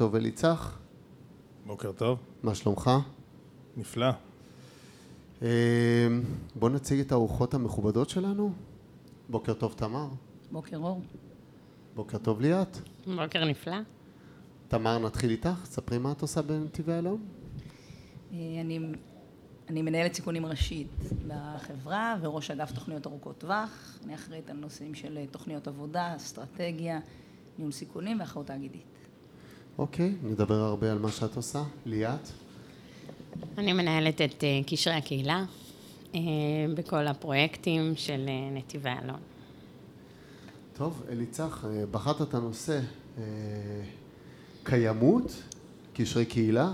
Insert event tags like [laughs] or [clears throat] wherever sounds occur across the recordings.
טוב אליצח, בוקר טוב, מה שלומך? נפלא. אה, בוא נציג את הארוחות המכובדות שלנו. בוקר טוב תמר, בוקר אור. בוקר טוב ליאת. בוקר נפלא. תמר, נתחיל איתך, ספרי מה את עושה בנתיבי אלון. אה, אני, אני מנהלת סיכונים ראשית בחברה וראש אגף תוכניות ארוכות טווח. אני אחראית על נושאים של אה, תוכניות עבודה, אסטרטגיה, ניהול סיכונים ואחריות תאגידית. אוקיי, נדבר הרבה על מה שאת עושה. ליאת? אני מנהלת את אה, קשרי הקהילה אה, בכל הפרויקטים של אה, נתיבי אלון. טוב, אליצח, בחרת את הנושא קיימות, קשרי קהילה.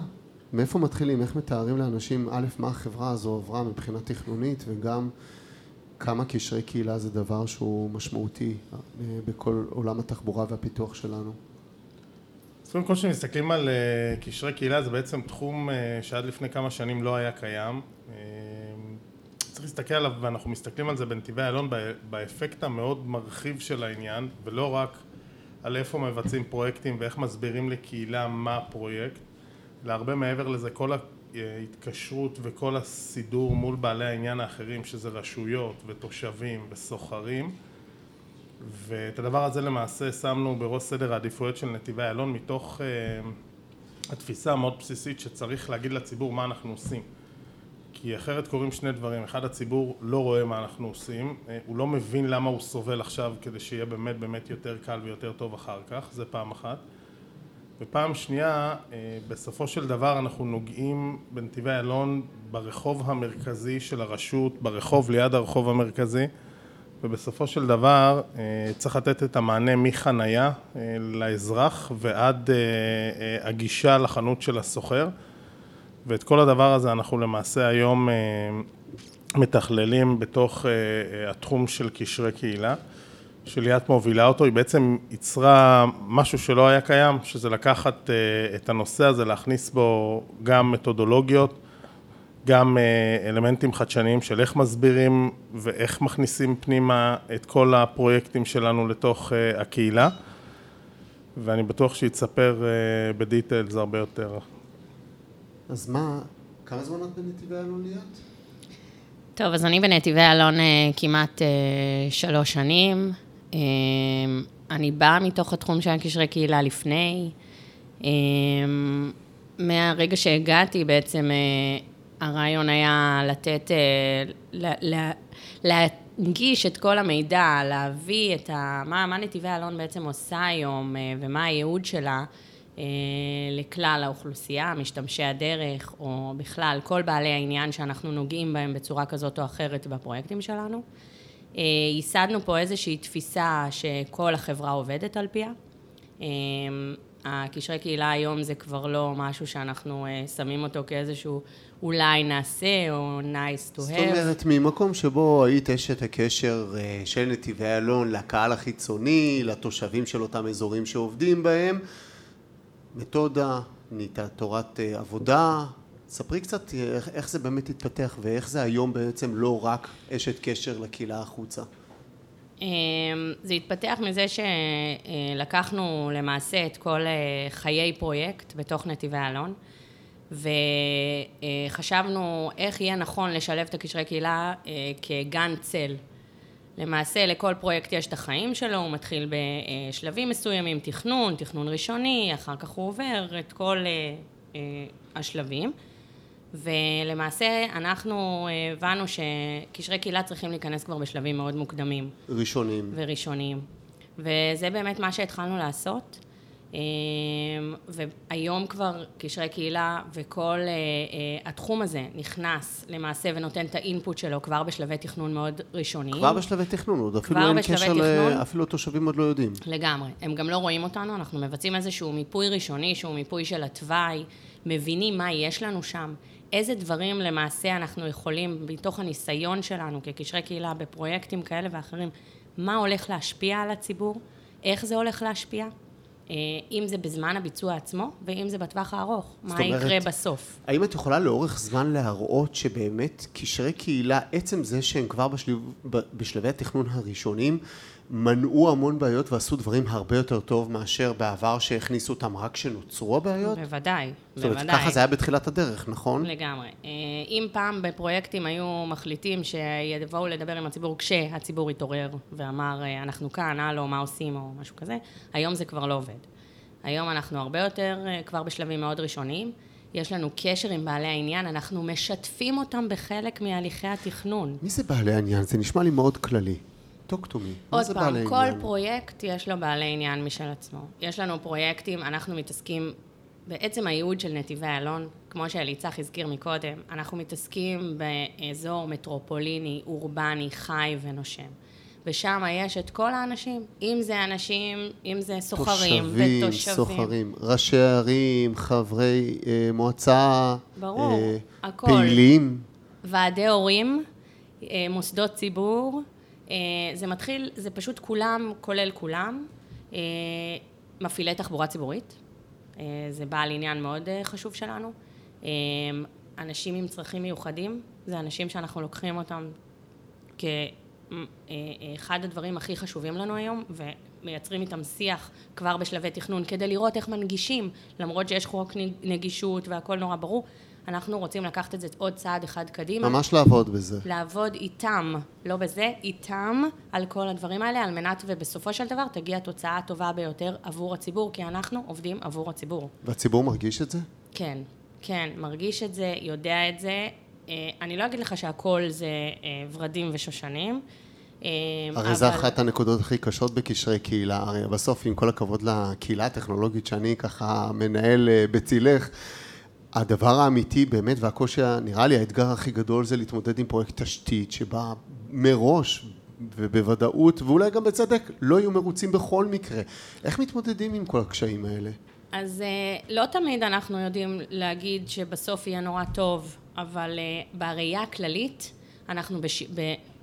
מאיפה מתחילים? איך מתארים לאנשים, א', מה החברה הזו עברה מבחינה תכנונית, וגם כמה קשרי קהילה זה דבר שהוא משמעותי בכל עולם התחבורה והפיתוח שלנו. אז קודם כל כשמסתכלים על uh, קשרי קהילה זה בעצם תחום uh, שעד לפני כמה שנים לא היה קיים. Uh, צריך להסתכל עליו ואנחנו מסתכלים על זה בנתיבי איילון באפקט המאוד מרחיב של העניין ולא רק על איפה מבצעים פרויקטים ואיך מסבירים לקהילה מה הפרויקט אלא הרבה מעבר לזה כל ההתקשרות וכל הסידור מול בעלי העניין האחרים שזה רשויות ותושבים וסוחרים ואת הדבר הזה למעשה שמנו בראש סדר העדיפויות של נתיבי איילון מתוך uh, התפיסה המאוד בסיסית שצריך להגיד לציבור מה אנחנו עושים. כי אחרת קורים שני דברים, אחד הציבור לא רואה מה אנחנו עושים, uh, הוא לא מבין למה הוא סובל עכשיו כדי שיהיה באמת באמת יותר קל ויותר טוב אחר כך, זה פעם אחת. ופעם שנייה, uh, בסופו של דבר אנחנו נוגעים בנתיבי איילון ברחוב המרכזי של הרשות, ברחוב ליד הרחוב המרכזי ובסופו של דבר אה, צריך לתת את המענה מחנייה אה, לאזרח ועד אה, הגישה לחנות של הסוחר. ואת כל הדבר הזה אנחנו למעשה היום מתכללים בתוך התחום של קשרי קהילה שליאת מובילה אותו, היא בעצם ייצרה משהו שלא היה קיים, שזה לקחת את הנושא הזה, להכניס בו גם מתודולוגיות גם אה, אלמנטים חדשניים של איך מסבירים ואיך מכניסים פנימה את כל הפרויקטים שלנו לתוך אה, הקהילה ואני בטוח שהיא תספר אה, בדיטיילס הרבה יותר. אז מה, כמה זמן את בנתיבי אלון ליאת? טוב, אז אני בנתיבי אלון כמעט שלוש שנים. אני באה מתוך התחום של קשרי קהילה לפני. מהרגע שהגעתי בעצם הרעיון היה לתת, אה, להנגיש את כל המידע, להביא את ה... מה, מה נתיבי אלון בעצם עושה היום אה, ומה הייעוד שלה אה, לכלל האוכלוסייה, משתמשי הדרך, או בכלל כל בעלי העניין שאנחנו נוגעים בהם בצורה כזאת או אחרת בפרויקטים שלנו. ייסדנו פה איזושהי תפיסה שכל החברה עובדת על פיה. הקשרי קהילה היום זה כבר לא משהו שאנחנו שמים אותו כאיזשהו אולי נעשה, או nice to have. זאת אומרת, ממקום שבו היית אשת הקשר אה, של נתיבי איילון לקהל החיצוני, לתושבים של אותם אזורים שעובדים בהם, מתודה, נהייתה תורת אה, עבודה, ספרי קצת אה, איך, איך זה באמת התפתח ואיך זה היום בעצם לא רק אשת קשר לקהילה החוצה. אמ, זה התפתח מזה שלקחנו למעשה את כל חיי פרויקט בתוך נתיבי אלון. וחשבנו איך יהיה נכון לשלב את הקשרי קהילה אה, כגן צל. למעשה לכל פרויקט יש את החיים שלו, הוא מתחיל בשלבים מסוימים, תכנון, תכנון ראשוני, אחר כך הוא עובר את כל אה, אה, השלבים. ולמעשה אנחנו הבנו שקשרי קהילה צריכים להיכנס כבר בשלבים מאוד מוקדמים. ראשוניים. וראשוניים. וזה באמת מה שהתחלנו לעשות. והיום כבר קשרי קהילה וכל אה, אה, התחום הזה נכנס למעשה ונותן את האינפוט שלו כבר בשלבי תכנון מאוד ראשוניים. כבר בשלבי תכנון, עוד אפילו אין קשר, ל... אפילו התושבים עוד לא יודעים. לגמרי, הם גם לא רואים אותנו, אנחנו מבצעים איזשהו מיפוי ראשוני שהוא מיפוי של התוואי, מבינים מה יש לנו שם, איזה דברים למעשה אנחנו יכולים, מתוך הניסיון שלנו כקשרי קהילה בפרויקטים כאלה ואחרים, מה הולך להשפיע על הציבור, איך זה הולך להשפיע. אה, אם זה בזמן הביצוע עצמו, ואם זה בטווח הארוך, מה אומרת, יקרה בסוף. האם את יכולה לאורך זמן להראות שבאמת קשרי קהילה, עצם זה שהם כבר בשלב, בשלבי התכנון הראשונים, מנעו המון בעיות ועשו דברים הרבה יותר טוב מאשר בעבר שהכניסו אותם רק כשנוצרו הבעיות? בוודאי, זאת אומרת, בוודאי. ככה זה היה בתחילת הדרך, נכון? לגמרי. אה, אם פעם בפרויקטים היו מחליטים שיבואו לדבר עם הציבור כשהציבור התעורר ואמר, אה, אנחנו כאן, הלו, מה עושים, או משהו כזה, היום זה כבר לא עובד. היום אנחנו הרבה יותר, אה, כבר בשלבים מאוד ראשוניים. יש לנו קשר עם בעלי העניין, אנחנו משתפים אותם בחלק מהליכי התכנון. מי זה בעלי העניין? זה נשמע לי מאוד כללי. Talk to me. עוד פעם, כל העניין? פרויקט יש לו בעלי עניין משל עצמו. יש לנו פרויקטים, אנחנו מתעסקים, בעצם הייעוד של נתיבי איילון, כמו שאליצח הזכיר מקודם, אנחנו מתעסקים באזור מטרופוליני, אורבני, חי ונושם. ושם יש את כל האנשים, אם זה אנשים, אם זה סוחרים תושבים, ותושבים. סוחרים, ראשי ערים, חברי אה, מועצה, ברור, אה, הכל. פעילים. ועדי הורים, אה, מוסדות ציבור, אה, זה מתחיל, זה פשוט כולם, כולל כולם, אה, מפעילי תחבורה ציבורית, אה, זה בעל עניין מאוד אה, חשוב שלנו, אה, אנשים עם צרכים מיוחדים, זה אנשים שאנחנו לוקחים אותם כאחד הדברים הכי חשובים לנו היום, ומייצרים איתם שיח כבר בשלבי תכנון כדי לראות איך מנגישים, למרות שיש חוק נגישות והכל נורא ברור, אנחנו רוצים לקחת את זה עוד צעד אחד קדימה. ממש לעבוד בזה. לעבוד איתם, לא בזה, איתם, על כל הדברים האלה, על מנת ובסופו של דבר תגיע תוצאה הטובה ביותר עבור הציבור, כי אנחנו עובדים עבור הציבור. והציבור מרגיש את זה? כן, כן, מרגיש את זה, יודע את זה. אה, אני לא אגיד לך שהכל זה אה, ורדים ושושנים. אה, הרי זו אבל- אחת הנקודות הכי קשות בקשרי קהילה. הרי בסוף, עם כל הכבוד לקהילה הטכנולוגית שאני ככה מנהל בצילך, הדבר האמיתי באמת, והקושי, נראה לי האתגר הכי גדול זה להתמודד עם פרויקט תשתית שבא מראש ובוודאות, ואולי גם בצדק, לא יהיו מרוצים בכל מקרה. איך מתמודדים עם כל הקשיים האלה? אז אה, לא תמיד אנחנו יודעים להגיד שבסוף יהיה נורא טוב, אבל אה, בראייה הכללית אנחנו בש...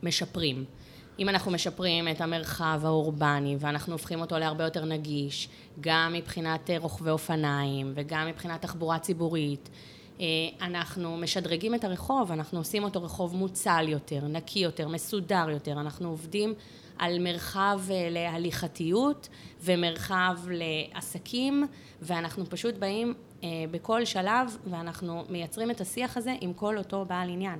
משפרים. אם אנחנו משפרים את המרחב האורבני ואנחנו הופכים אותו להרבה יותר נגיש, גם מבחינת אה, רוכבי אופניים וגם מבחינת תחבורה ציבורית, אה, אנחנו משדרגים את הרחוב, אנחנו עושים אותו רחוב מוצל יותר, נקי יותר, מסודר יותר, אנחנו עובדים על מרחב אה, להליכתיות ומרחב לעסקים, ואנחנו פשוט באים בכל שלב ואנחנו מייצרים את השיח הזה עם כל אותו בעל עניין.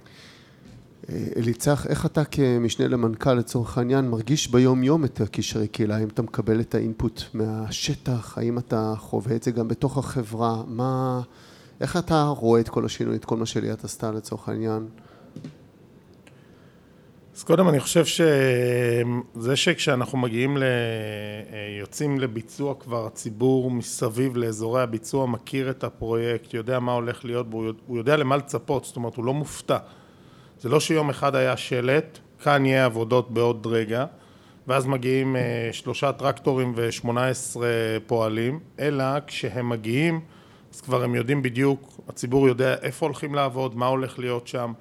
אה, אליצח, איך אתה כמשנה למנכ"ל לצורך העניין מרגיש ביום יום את הקשרי קהילה? האם אתה מקבל את האינפוט מהשטח? האם אתה חווה את זה גם בתוך החברה? מה... איך אתה רואה את כל השינוי, את כל מה שליאת עשתה לצורך העניין? אז קודם אני חושב שזה שכשאנחנו מגיעים, ל... יוצאים לביצוע כבר, הציבור מסביב לאזורי הביצוע מכיר את הפרויקט, יודע מה הולך להיות בו, הוא יודע למה לצפות, זאת אומרת הוא לא מופתע. זה לא שיום אחד היה שלט, כאן יהיה עבודות בעוד רגע, ואז מגיעים אה, שלושה טרקטורים ושמונה עשרה פועלים, אלא כשהם מגיעים, אז כבר הם יודעים בדיוק, הציבור יודע איפה הולכים לעבוד, מה הולך להיות שם,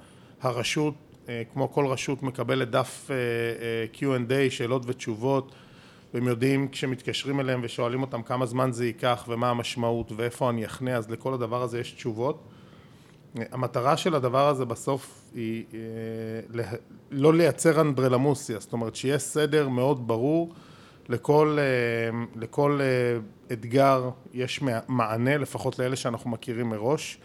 הרשות, אה, כמו כל רשות, מקבלת דף אה, אה, Q&A, שאלות ותשובות, והם יודעים כשמתקשרים אליהם ושואלים אותם כמה זמן זה ייקח ומה המשמעות ואיפה אני אחנה, אז לכל הדבר הזה יש תשובות. המטרה של הדבר הזה בסוף היא אה, לא לייצר אנדרלמוסיה, זאת אומרת שיהיה סדר מאוד ברור לכל, אה, לכל אה, אתגר יש מע- מענה, לפחות לאלה שאנחנו מכירים מראש.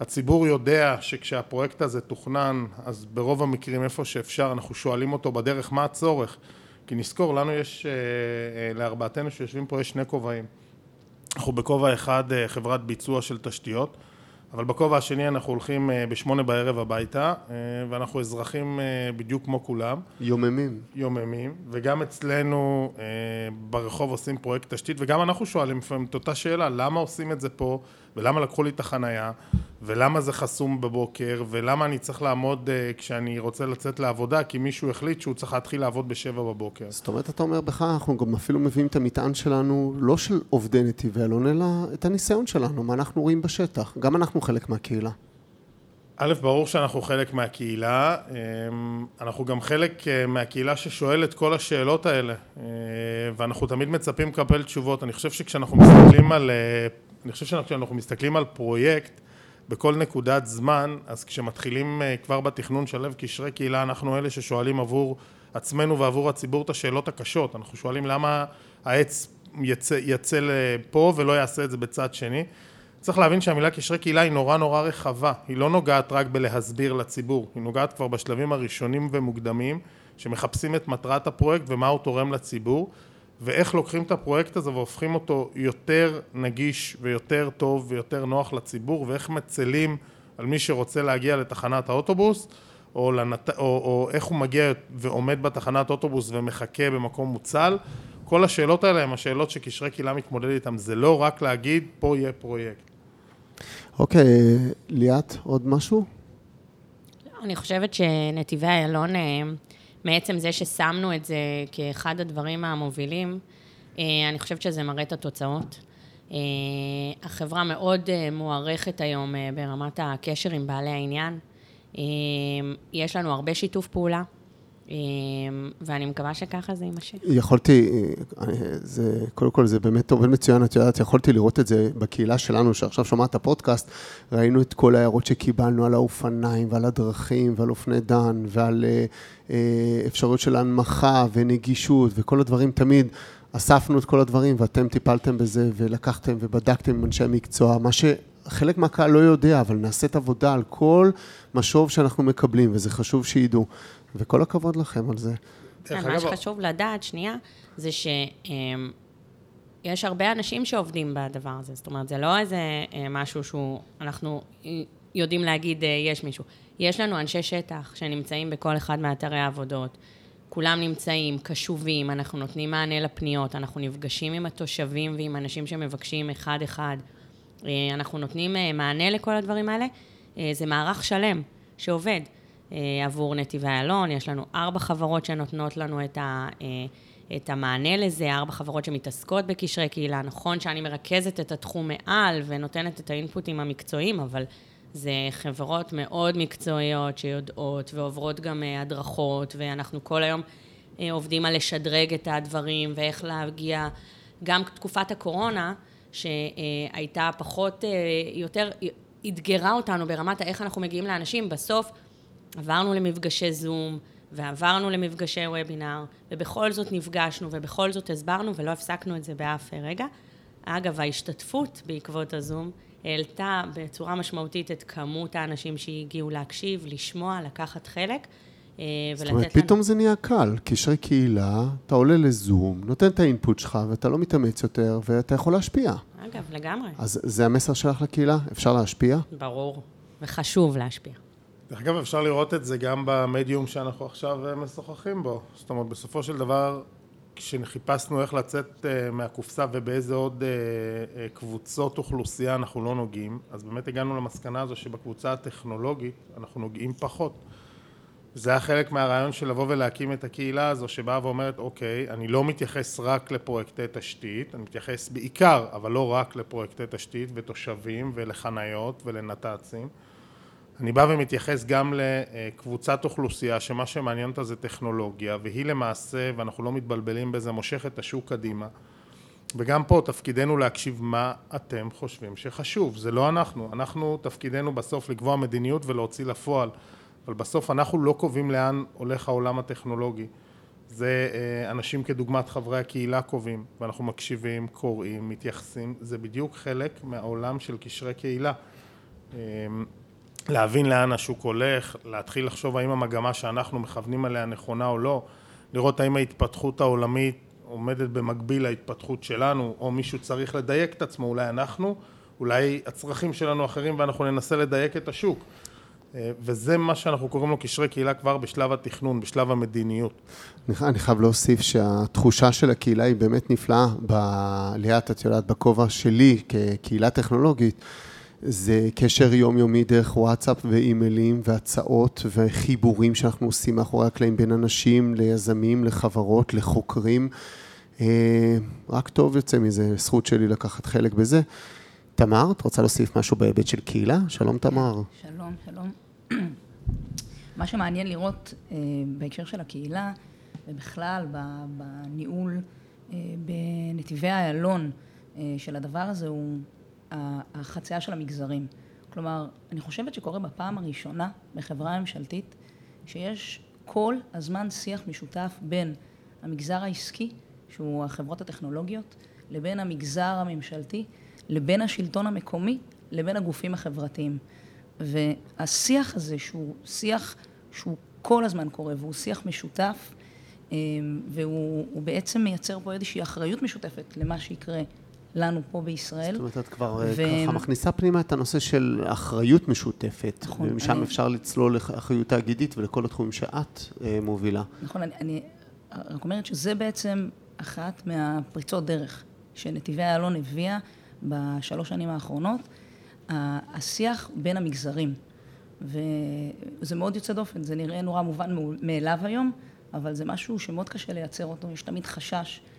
הציבור יודע שכשהפרויקט הזה תוכנן, אז ברוב המקרים איפה שאפשר אנחנו שואלים אותו בדרך מה הצורך. כי נזכור, לנו יש, אה, אה, לארבעתנו שיושבים פה יש שני כובעים. אנחנו בכובע אחד אה, חברת ביצוע של תשתיות, אבל בכובע השני אנחנו הולכים אה, בשמונה בערב הביתה, אה, ואנחנו אזרחים אה, בדיוק כמו כולם, יוממים. יוממים, וגם אצלנו ברחוב עושים פרויקט תשתית, וגם אנחנו שואלים לפעמים את אותה שאלה, למה עושים את זה פה, ולמה לקחו לי את החנייה, ולמה זה חסום בבוקר, ולמה אני צריך לעמוד אה, כשאני רוצה לצאת לעבודה, כי מישהו החליט שהוא צריך להתחיל לעבוד בשבע בבוקר. זאת אומרת, אתה אומר בך, אנחנו גם אפילו מביאים את המטען שלנו, לא של עובדי נתיבי אלון, אלא את הניסיון שלנו, מה אנחנו רואים בשטח. גם אנחנו חלק מהקהילה. א', ברור שאנחנו חלק מהקהילה, אמ, אנחנו גם חלק אה, מהקהילה ששואל את כל השאלות האלה, אה, ואנחנו תמיד מצפים לקבל תשובות. אני חושב שכשאנחנו מסתכלים על, אה, אני חושב שכשאנחנו מסתכלים על פרויקט בכל נקודת זמן, אז כשמתחילים אה, כבר בתכנון של לב קשרי קהילה, אנחנו אלה ששואלים עבור עצמנו ועבור הציבור את השאלות הקשות. אנחנו שואלים למה העץ יצא, יצא לפה ולא יעשה את זה בצד שני. צריך להבין שהמילה קשרי קהילה היא נורא נורא רחבה, היא לא נוגעת רק בלהסביר לציבור, היא נוגעת כבר בשלבים הראשונים ומוקדמים שמחפשים את מטרת הפרויקט ומה הוא תורם לציבור ואיך לוקחים את הפרויקט הזה והופכים אותו יותר נגיש ויותר טוב ויותר נוח לציבור ואיך מצלים על מי שרוצה להגיע לתחנת האוטובוס או, לנת... או, או איך הוא מגיע ועומד בתחנת אוטובוס ומחכה במקום מוצל. כל השאלות האלה הן השאלות שקשרי קהילה מתמודד איתן. זה לא רק להגיד פה יהיה פרויקט. אוקיי, ליאת, עוד משהו? אני חושבת שנתיבי איילון, אה, מעצם זה ששמנו את זה כאחד הדברים המובילים, אה, אני חושבת שזה מראה את התוצאות. אה, החברה מאוד מוערכת היום ברמת הקשר עם בעלי העניין. יש לנו הרבה שיתוף פעולה. אמ, ואני מקווה שככה זה יימשך. יכולתי, זה, קודם כל זה באמת עובד מצוין, את יודעת, יכולתי לראות את זה בקהילה שלנו, שעכשיו שומעת את הפודקאסט, ראינו את כל ההערות שקיבלנו על האופניים ועל הדרכים ועל אופני דן ועל אה, אה, אפשרויות של הנמכה ונגישות וכל הדברים תמיד. אספנו את כל הדברים ואתם טיפלתם בזה ולקחתם ובדקתם עם אנשי המקצוע, מה שחלק מהקהל לא יודע, אבל נעשית עבודה על כל משוב שאנחנו מקבלים, וזה חשוב שידעו. וכל הכבוד לכם על זה. כן, מה שחשוב לדעת, שנייה, זה שיש הרבה אנשים שעובדים בדבר הזה. זאת אומרת, זה לא איזה אה, משהו שהוא, אנחנו יודעים להגיד, אה, יש מישהו. יש לנו אנשי שטח שנמצאים בכל אחד מאתרי העבודות. כולם נמצאים, קשובים, אנחנו נותנים מענה לפניות, אנחנו נפגשים עם התושבים ועם אנשים שמבקשים אחד-אחד. אה, אנחנו נותנים מענה לכל הדברים האלה. זה מערך שלם שעובד. אה, עבור נתיבי איילון, יש לנו ארבע חברות שנותנות לנו את, ה, אה, את המענה לזה, ארבע חברות שמתעסקות בקשרי קהילה. נכון שאני מרכזת את התחום מעל ונותנת את האינפוטים המקצועיים, אבל זה חברות מאוד מקצועיות שיודעות ועוברות גם אה, הדרכות, ואנחנו כל היום עובדים על לשדרג את הדברים ואיך להגיע, גם תקופת הקורונה, שהייתה פחות, יותר, אתגרה אותנו ברמת איך אנחנו מגיעים לאנשים, בסוף עברנו למפגשי זום, ועברנו למפגשי וובינר, ובכל זאת נפגשנו, ובכל זאת הסברנו, ולא הפסקנו את זה באף רגע. אגב, ההשתתפות בעקבות הזום העלתה בצורה משמעותית את כמות האנשים שהגיעו להקשיב, לשמוע, לקחת חלק. אה, זאת אומרת, פתאום לנו... זה נהיה קל, קשרי קהילה, אתה עולה לזום, נותן את האינפוט שלך, ואתה לא מתאמץ יותר, ואתה יכול להשפיע. אגב, לגמרי. אז זה המסר שלך לקהילה? אפשר להשפיע? ברור, וחשוב להשפיע. דרך אגב, אפשר לראות את זה גם במדיום שאנחנו עכשיו אה, משוחחים בו. זאת אומרת, בסופו של דבר, כשחיפשנו איך לצאת אה, מהקופסה ובאיזה עוד אה, קבוצות אוכלוסייה אנחנו לא נוגעים, אז באמת הגענו למסקנה הזו שבקבוצה הטכנולוגית אנחנו נוגעים פחות. זה היה חלק מהרעיון של לבוא ולהקים את הקהילה הזו שבאה ואומרת אוקיי, אני לא מתייחס רק לפרויקטי תשתית, אני מתייחס בעיקר, אבל לא רק לפרויקטי תשתית ותושבים ולחניות ולנת"צים אני בא ומתייחס גם לקבוצת אוכלוסייה שמה שמעניין אותה זה טכנולוגיה והיא למעשה, ואנחנו לא מתבלבלים בזה, מושכת את השוק קדימה. וגם פה תפקידנו להקשיב מה אתם חושבים שחשוב, זה לא אנחנו, אנחנו תפקידנו בסוף לקבוע מדיניות ולהוציא לפועל. אבל בסוף אנחנו לא קובעים לאן הולך העולם הטכנולוגי. זה אה, אנשים כדוגמת חברי הקהילה קובעים ואנחנו מקשיבים, קוראים, מתייחסים, זה בדיוק חלק מהעולם של קשרי קהילה. אמ, להבין לאן השוק הולך, להתחיל לחשוב האם המגמה שאנחנו מכוונים עליה נכונה או לא, לראות האם ההתפתחות העולמית עומדת במקביל להתפתחות שלנו, או מישהו צריך לדייק את עצמו, אולי אנחנו, אולי הצרכים שלנו אחרים ואנחנו ננסה לדייק את השוק. אה, וזה מה שאנחנו קוראים לו קשרי קהילה כבר בשלב התכנון, בשלב המדיניות. אני חייב להוסיף שהתחושה של הקהילה היא באמת נפלאה. ליאת, את יודעת, בכובע שלי כקהילה טכנולוגית, זה קשר יומיומי דרך וואטסאפ ואימיילים והצעות וחיבורים שאנחנו עושים מאחורי הקלעים בין אנשים ליזמים, לחברות, לחוקרים. אה, רק טוב יוצא מזה, זכות שלי לקחת חלק בזה. תמר, את רוצה להוסיף משהו בהיבט של קהילה? שלום תמר. שלום, שלום. [clears throat] מה שמעניין לראות אה, בהקשר של הקהילה, ובכלל בניהול אה, בנתיבי איילון של הדבר הזה, הוא החצייה של המגזרים. כלומר, אני חושבת שקורה בפעם הראשונה בחברה ממשלתית שיש כל הזמן שיח משותף בין המגזר העסקי, שהוא החברות הטכנולוגיות, לבין המגזר הממשלתי, לבין השלטון המקומי, לבין הגופים החברתיים. והשיח הזה, שהוא שיח שהוא כל הזמן קורה, והוא שיח משותף, אמ, והוא בעצם מייצר פה איזושהי אחריות משותפת למה שיקרה לנו פה בישראל. זאת אומרת, את כבר ו... ככה מכניסה פנימה את הנושא של אחריות משותפת, נכון, ומשם אני... אפשר לצלול לאחריות תאגידית ולכל התחומים שאת אה, מובילה. נכון, אני, אני רק אומרת שזה בעצם אחת מהפריצות דרך שנתיבי איילון הביאה בשלוש שנים האחרונות, השיח בין המגזרים. וזה מאוד יוצא דופן, זה נראה נורא מובן מאליו היום, אבל זה משהו שמאוד קשה לייצר אותו, יש תמיד חשש אה,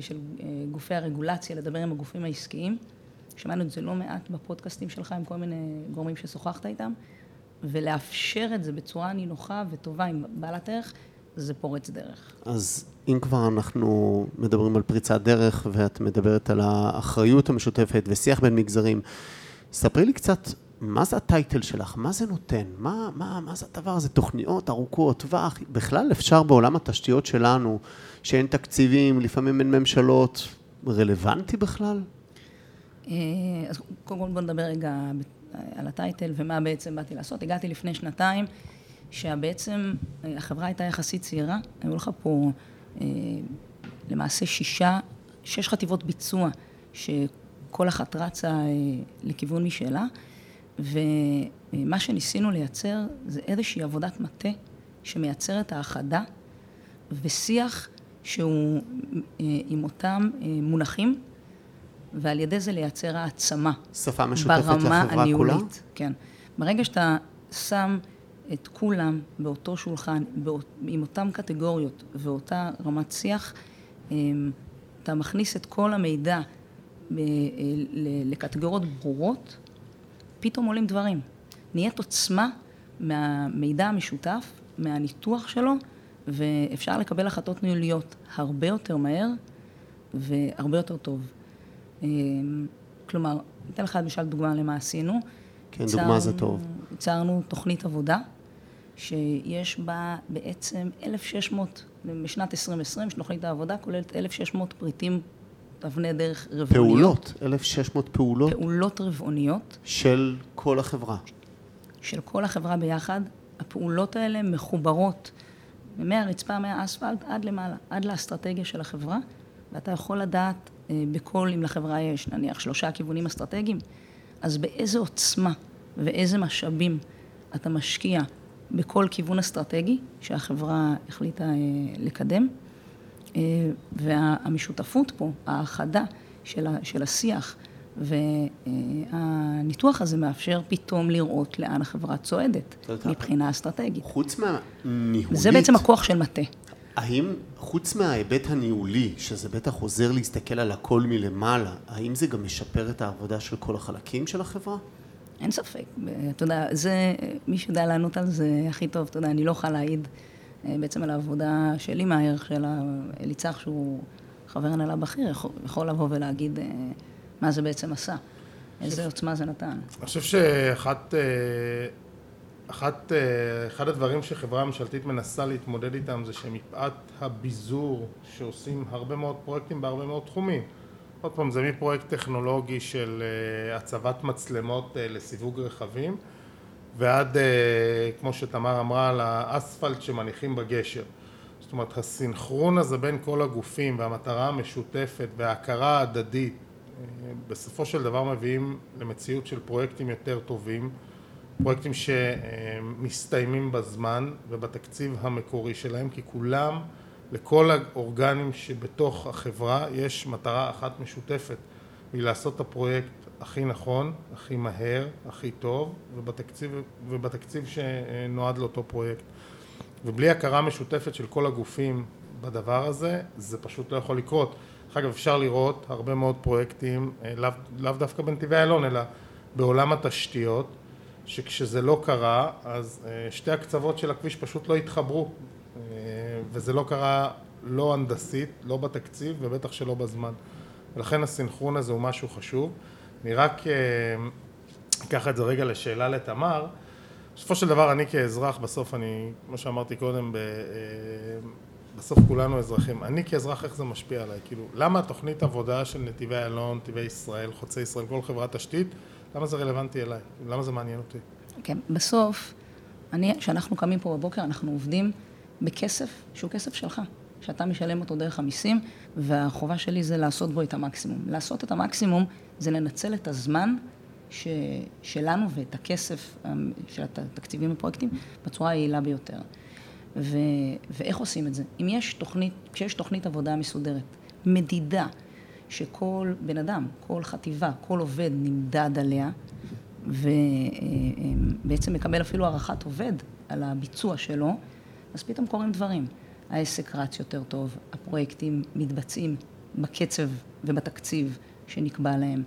של אה, גופי הרגולציה לדבר עם הגופים העסקיים. שמענו את זה לא מעט בפודקאסטים שלך עם כל מיני גורמים ששוחחת איתם, ולאפשר את זה בצורה נינוחה וטובה עם בעלת ערך, זה פורץ דרך. אז אם כבר אנחנו מדברים על פריצת דרך ואת מדברת על האחריות המשותפת ושיח בין מגזרים, ספרי לי קצת מה זה הטייטל שלך? מה זה נותן? מה, מה, מה זה הדבר הזה? תוכניות ארוכות, טווח? בכלל אפשר בעולם התשתיות שלנו, שאין תקציבים, לפעמים אין ממשלות, רלוונטי בכלל? אה, אז קודם כל בוא נדבר רגע על הטייטל ומה בעצם באתי לעשות. הגעתי לפני שנתיים, שבעצם אה, החברה הייתה יחסית צעירה, היו לך פה אה, למעשה שישה, שש חטיבות ביצוע, שכל אחת רצה לכיוון משלה. ומה שניסינו לייצר זה איזושהי עבודת מטה שמייצרת האחדה ושיח שהוא אה, עם אותם אה, מונחים, ועל ידי זה לייצר העצמה. שפה משותפת לחברה הניהולית. כולה? כן. ברגע שאתה שם את כולם באותו שולחן, באות, עם אותן קטגוריות ואותה רמת שיח, אה, אתה מכניס את כל המידע לקטגוריות ברורות, פתאום עולים דברים. נהיית עוצמה מהמידע המשותף, מהניתוח שלו, ואפשר לקבל החלטות ניהוליות הרבה יותר מהר והרבה יותר טוב. אמ, כלומר, אתן לך למשל דוגמה למה עשינו. כן, צרנו, דוגמה זה טוב. יצרנו תוכנית עבודה, שיש בה בעצם 1,600, בשנת 2020, תוכנית העבודה כוללת 1,600 פריטים אבני דרך רבעוניות. פעולות, 1,600 פעולות. פעולות רבעוניות. של כל החברה. של כל החברה ביחד. הפעולות האלה מחוברות מהרצפה, מהאספלט עד למעלה, עד לאסטרטגיה של החברה, ואתה יכול לדעת אה, בכל, אם לחברה יש נניח שלושה כיוונים אסטרטגיים, אז באיזה עוצמה ואיזה משאבים אתה משקיע בכל כיוון אסטרטגי שהחברה החליטה אה, לקדם. אה, והמשותפות פה, האחדה של השיח, והניתוח הזה מאפשר פתאום לראות לאן החברה צועדת מבחינה אסטרטגית. חוץ מהניהולית... זה בעצם הכוח של מטה. האם חוץ מההיבט הניהולי, שזה בטח עוזר להסתכל על הכל מלמעלה, האם זה גם משפר את העבודה של כל החלקים של החברה? אין ספק. אתה יודע, זה, מי שיודע לענות על זה הכי טוב, אתה יודע, אני לא יכולה להעיד בעצם על העבודה שלי מהערך של אליצח, שהוא חבר הנהלה בכיר, יכול, יכול לבוא ולהגיד אה, מה זה בעצם עשה, איזה עוצמה זה נתן. אני חושב שאחת, אה, אחת, אחד הדברים שחברה ממשלתית מנסה להתמודד איתם זה שמפאת הביזור שעושים הרבה מאוד פרויקטים בהרבה מאוד תחומים. עוד פעם, זה מפרויקט טכנולוגי של הצבת מצלמות לסיווג רכבים ועד, אה, כמו שתמר אמרה, על האספלט שמניחים בגשר. זאת אומרת, הסינכרון הזה בין כל הגופים והמטרה המשותפת וההכרה ההדדית אה, בסופו של דבר מביאים למציאות של פרויקטים יותר טובים, פרויקטים שמסתיימים בזמן ובתקציב המקורי שלהם, כי כולם, לכל האורגנים שבתוך החברה יש מטרה אחת משותפת, היא לעשות את הפרויקט הכי נכון, הכי מהר, הכי טוב, ובתקציב, ובתקציב שנועד לאותו פרויקט. ובלי הכרה משותפת של כל הגופים בדבר הזה, זה פשוט לא יכול לקרות. דרך אגב, אפשר לראות הרבה מאוד פרויקטים, אה, לאו, לאו דווקא בנתיבי איילון, אלא בעולם התשתיות, שכשזה לא קרה, אז אה, שתי הקצוות של הכביש פשוט לא התחברו, אה, וזה לא קרה לא הנדסית, לא בתקציב, ובטח שלא בזמן. ולכן הסינכרון הזה הוא משהו חשוב. אני רק אה, אקח את זה רגע לשאלה לתמר. בסופו של דבר אני כאזרח, בסוף אני, כמו שאמרתי קודם, ב, אה, בסוף כולנו אזרחים. אני כאזרח, איך זה משפיע עליי? כאילו, למה התוכנית עבודה של נתיבי איילון, נתיבי ישראל, חוצי ישראל, כל חברת תשתית, למה זה רלוונטי אליי? למה זה מעניין אותי? כן, בסוף, אני, כשאנחנו קמים פה בבוקר, אנחנו עובדים בכסף שהוא כסף שלך, שאתה משלם אותו דרך המיסים, והחובה שלי זה לעשות בו את המקסימום. לעשות את המקסימום זה לנצל את הזמן ש, שלנו ואת הכסף אמ, של התקציבים ופרויקטים בצורה היעילה ביותר. ו, ואיך עושים את זה? אם יש תוכנית, כשיש תוכנית עבודה מסודרת, מדידה, שכל בן אדם, כל חטיבה, כל עובד נמדד עליה, ובעצם מקבל אפילו הערכת עובד על הביצוע שלו, אז פתאום קורים דברים. העסק רץ יותר טוב, הפרויקטים מתבצעים בקצב ובתקציב שנקבע להם.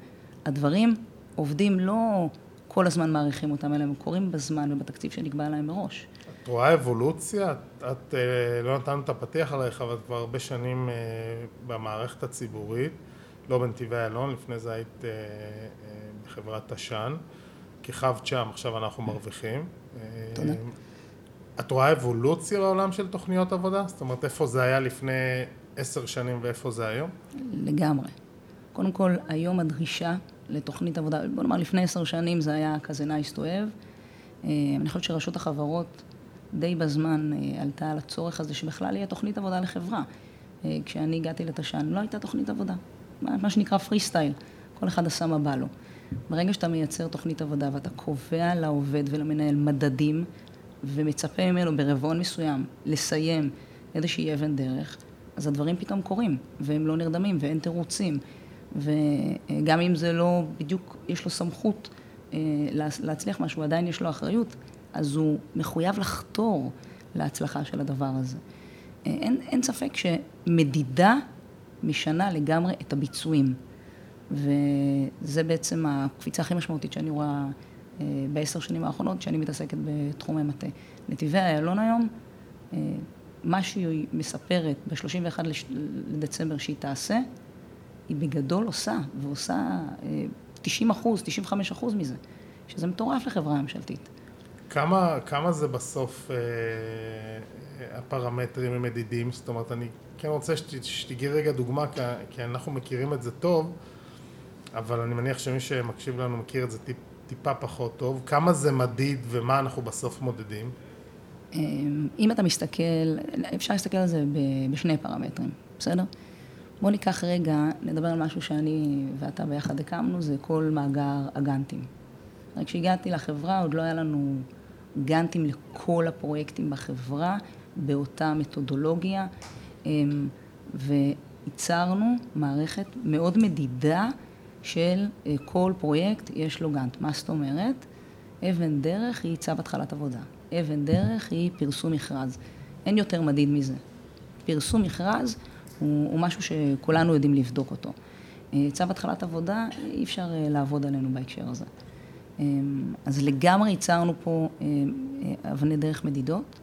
הדברים עובדים לא כל הזמן מעריכים אותם, אלא הם קורים בזמן ובתקציב שנקבע להם מראש. את רואה אבולוציה? את, את אה, לא נתנו את הפתיח עלייך, אבל את כבר הרבה שנים אה, במערכת הציבורית, לא בנתיבי איילון, לפני זה היית אה, בחברת תש"ן. כיכבת שם, עכשיו אנחנו מרוויחים. תודה. את רואה אבולוציה בעולם של תוכניות עבודה? זאת אומרת, איפה זה היה לפני עשר שנים ואיפה זה היום? לגמרי. קודם כל, היום הדרישה לתוכנית עבודה, בוא נאמר לפני עשר שנים זה היה כזה nice to have. אה, אני חושבת שרשות החברות די בזמן אה, עלתה על הצורך הזה שבכלל יהיה תוכנית עבודה לחברה. אה, כשאני הגעתי לתש"ן לא הייתה תוכנית עבודה, מה שנקרא פרי סטייל, כל אחד עשה מה בא לו. ברגע שאתה מייצר תוכנית עבודה ואתה קובע לעובד ולמנהל מדדים ומצפה ממנו ברבעון מסוים לסיים איזושהי אבן דרך, אז הדברים פתאום קורים, והם לא נרדמים, ואין תירוצים. וגם אם זה לא בדיוק, יש לו סמכות אה, להצליח משהו, עדיין יש לו אחריות, אז הוא מחויב לחתור להצלחה של הדבר הזה. אה, אין, אין ספק שמדידה משנה לגמרי את הביצועים. וזה בעצם הקפיצה הכי משמעותית שאני רואה אה, בעשר שנים האחרונות, שאני מתעסקת בתחום המטה. נתיבי איילון היום, מה שהיא מספרת ב-31 לדצמבר שהיא תעשה, היא בגדול עושה, ועושה 90 אה, אחוז, 95 אחוז מזה, שזה מטורף לחברה ממשלתית. כמה, כמה זה בסוף אה, הפרמטרים המדידים? זאת אומרת, אני כן רוצה שתגיעי רגע דוגמה, כי, כי אנחנו מכירים את זה טוב, אבל אני מניח שמי שמקשיב לנו מכיר את זה טיפ, טיפה פחות טוב. כמה זה מדיד ומה אנחנו בסוף מודדים? אה, אם אתה מסתכל, אפשר להסתכל על זה בשני פרמטרים, בסדר? בוא ניקח רגע, נדבר על משהו שאני ואתה ביחד הקמנו, זה כל מאגר הגאנטים. כשהגעתי לחברה עוד לא היה לנו גאנטים לכל הפרויקטים בחברה באותה מתודולוגיה, אמ, וייצרנו מערכת מאוד מדידה של אה, כל פרויקט יש לו גאנט. מה זאת אומרת? אבן דרך היא צו התחלת עבודה. אבן דרך היא פרסום מכרז. אין יותר מדיד מזה. פרסום מכרז הוא, הוא משהו שכולנו יודעים לבדוק אותו. אה, צו התחלת עבודה, אי אפשר אה, לעבוד עלינו בהקשר הזה. אה, אז לגמרי ייצרנו פה אבני דרך מדידות,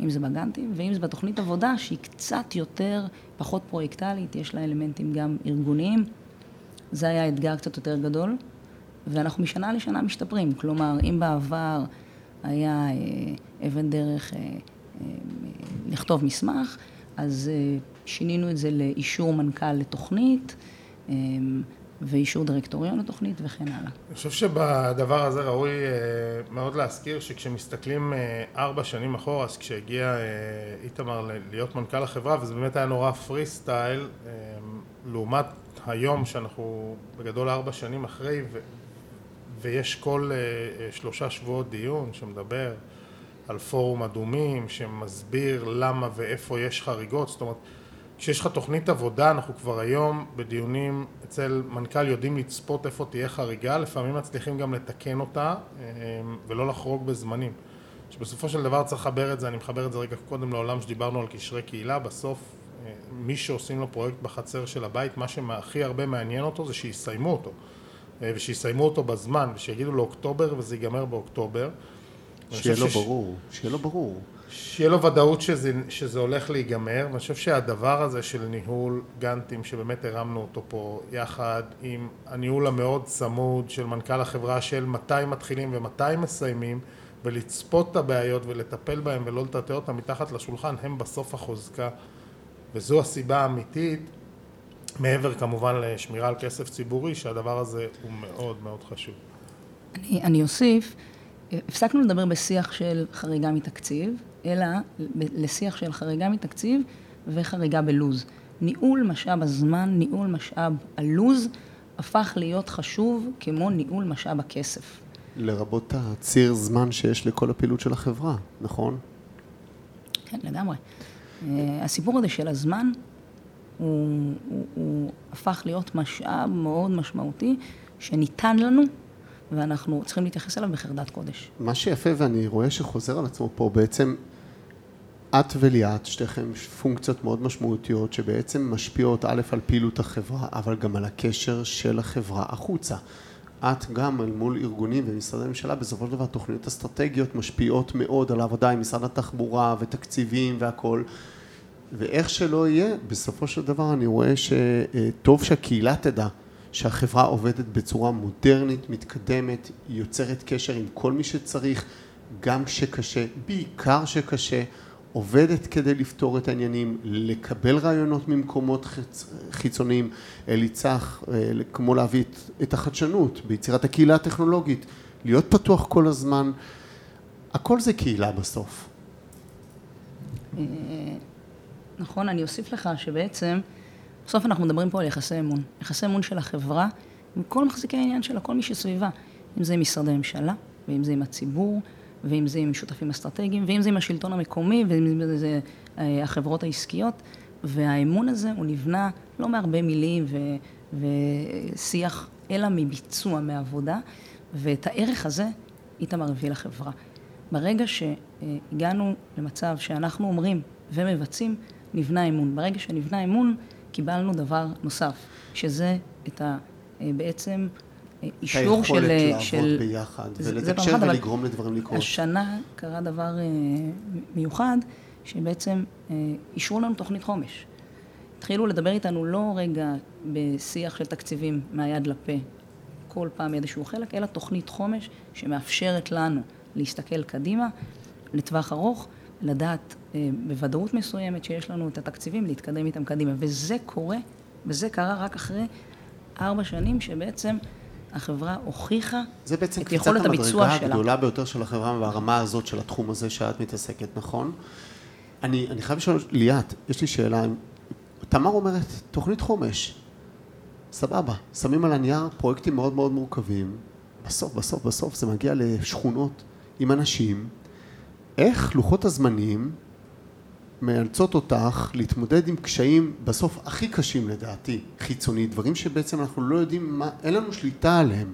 אם זה בגנטים, ואם זה בתוכנית עבודה שהיא קצת יותר, פחות פרויקטלית, יש לה אלמנטים גם ארגוניים. זה היה אתגר קצת יותר גדול, ואנחנו משנה לשנה משתפרים. כלומר, אם בעבר היה אבן דרך לכתוב מסמך, אז שינינו את זה לאישור מנכ"ל לתוכנית, ואישור דירקטוריון לתוכנית וכן הלאה. אני חושב שבדבר הזה ראוי אה, מאוד להזכיר שכשמסתכלים אה, ארבע שנים אחורה, אז כשהגיע אה, איתמר להיות מנכ"ל החברה, וזה באמת היה נורא פרי סטייל, לעומת היום שאנחנו בגדול ארבע שנים אחרי, ו- ויש כל שלושה שבועות דיון שמדבר על פורום אדומים, שמסביר למה ואיפה יש חריגות, זאת אומרת כשיש לך תוכנית עבודה, אנחנו כבר היום בדיונים אצל מנכ"ל יודעים לצפות איפה תהיה חריגה, לפעמים מצליחים גם לתקן אותה אה, ולא לחרוג בזמנים. שבסופו של דבר צריך לחבר את זה, אני מחבר את זה רגע קודם לעולם שדיברנו על קשרי קהילה, בסוף אה, מי שעושים לו פרויקט בחצר של הבית, מה שהכי הרבה מעניין אותו זה שיסיימו אותו אה, ושיסיימו אותו בזמן ושיגידו לו אוקטובר וזה ייגמר באוקטובר. שיהיה לו ברור, שיהיה לו ברור. שיהיה לו ודאות שזה, שזה הולך להיגמר, ואני חושב שהדבר הזה של ניהול גאנטים, שבאמת הרמנו אותו פה יחד עם הניהול המאוד צמוד של מנכ"ל החברה של מתי מתחילים ומתי מסיימים, ולצפות את הבעיות ולטפל בהן ולא לטאטא אותן מתחת לשולחן, הם בסוף החוזקה. וזו הסיבה האמיתית, מעבר כמובן לשמירה על כסף ציבורי, שהדבר הזה הוא מאוד מאוד חשוב. אני, אני אוסיף, הפסקנו לדבר בשיח של חריגה מתקציב, אלא לשיח של חריגה מתקציב וחריגה בלוז. ניהול משאב הזמן, ניהול משאב הלוז, הפך להיות חשוב כמו ניהול משאב הכסף. לרבות הציר זמן שיש לכל הפעילות של החברה, נכון? כן, לגמרי. הסיפור הזה של הזמן, הוא, הוא, הוא הפך להיות משאב מאוד משמעותי, שניתן לנו, ואנחנו צריכים להתייחס אליו בחרדת קודש. מה שיפה, ואני רואה שחוזר על עצמו פה, בעצם את וליאת, שתיכם פונקציות מאוד משמעותיות שבעצם משפיעות א' על פעילות החברה, אבל גם על הקשר של החברה החוצה. את גם אל מול ארגונים ומשרדי ממשלה, בסופו של דבר תוכניות אסטרטגיות משפיעות מאוד על העבודה עם משרד התחבורה ותקציבים והכל. ואיך שלא יהיה, בסופו של דבר אני רואה שטוב שהקהילה תדע שהחברה עובדת בצורה מודרנית, מתקדמת, יוצרת קשר עם כל מי שצריך, גם כשקשה, בעיקר כשקשה. עובדת כדי לפתור את העניינים, לקבל רעיונות ממקומות חיצ... חיצוניים, ליצח, אה, כמו להביא את החדשנות ביצירת הקהילה הטכנולוגית, להיות פתוח כל הזמן, הכל זה קהילה בסוף. אה, נכון, אני אוסיף לך שבעצם, בסוף אנחנו מדברים פה על יחסי אמון. יחסי אמון של החברה עם כל מחזיקי העניין שלה, כל מי שסביבה, אם זה עם משרדי ממשלה, ואם זה עם הציבור, ואם זה עם שותפים אסטרטגיים, ואם זה עם השלטון המקומי, ואם זה אה, החברות העסקיות, והאמון הזה הוא נבנה לא מהרבה מילים ו, ושיח, אלא מביצוע, מעבודה, ואת הערך הזה איתמר הביא לחברה. ברגע שהגענו למצב שאנחנו אומרים ומבצעים, נבנה אמון. ברגע שנבנה אמון, קיבלנו דבר נוסף, שזה את ה... אה, בעצם אישור של... היכולת לעבוד של... ביחד, ולתקשר ולגרום לדברים לקרות. השנה קרה דבר אה, מיוחד, שבעצם אה, אישרו לנו תוכנית חומש. התחילו לדבר איתנו לא רגע בשיח של תקציבים מהיד לפה, כל פעם איזשהו חלק, אלא תוכנית חומש שמאפשרת לנו להסתכל קדימה, לטווח ארוך, לדעת אה, בוודאות מסוימת שיש לנו את התקציבים, להתקדם איתם קדימה. וזה קורה, וזה קרה רק אחרי ארבע שנים שבעצם החברה הוכיחה את יכולת הביצוע שלה. זה בעצם קפיצת המדרגה הגדולה ביותר של החברה ברמה הזאת של התחום הזה שאת מתעסקת, נכון? אני, אני חייב לשאול, ליאת, יש לי שאלה, תמר אומרת, תוכנית חומש, סבבה, שמים על הנייר פרויקטים מאוד מאוד מורכבים, בסוף, בסוף, בסוף זה מגיע לשכונות עם אנשים, איך לוחות הזמנים מאלצות אותך להתמודד עם קשיים בסוף הכי קשים לדעתי, חיצוני, דברים שבעצם אנחנו לא יודעים מה, אין לנו שליטה עליהם.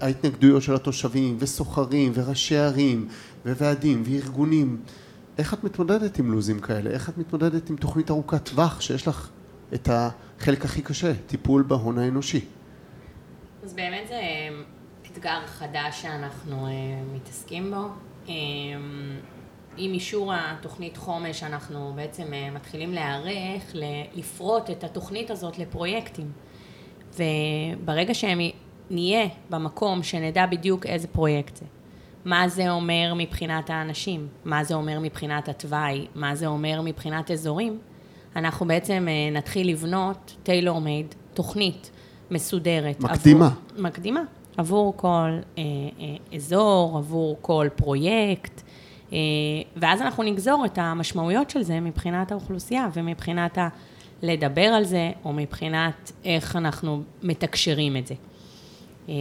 ההתנגדויות של התושבים וסוחרים וראשי ערים וועדים וארגונים. איך את מתמודדת עם לוזים כאלה? איך את מתמודדת עם תוכנית ארוכת טווח שיש לך את החלק הכי קשה, טיפול בהון האנושי? אז באמת זה אתגר חדש שאנחנו אה, מתעסקים בו. עם אישור התוכנית חומש אנחנו בעצם אה, מתחילים להיערך לפרוט את התוכנית הזאת לפרויקטים. וברגע שנהיה במקום שנדע בדיוק איזה פרויקט זה, מה זה אומר מבחינת האנשים, מה זה אומר מבחינת התוואי, מה זה אומר מבחינת אזורים, אנחנו בעצם אה, נתחיל לבנות טיילור מייד, תוכנית מסודרת. מקדימה. עבור, מקדימה. עבור כל אה, אה, אזור, עבור כל פרויקט. אה, ואז אנחנו נגזור את המשמעויות של זה מבחינת האוכלוסייה ומבחינת ה... לדבר על זה, או מבחינת איך אנחנו מתקשרים את זה. אה,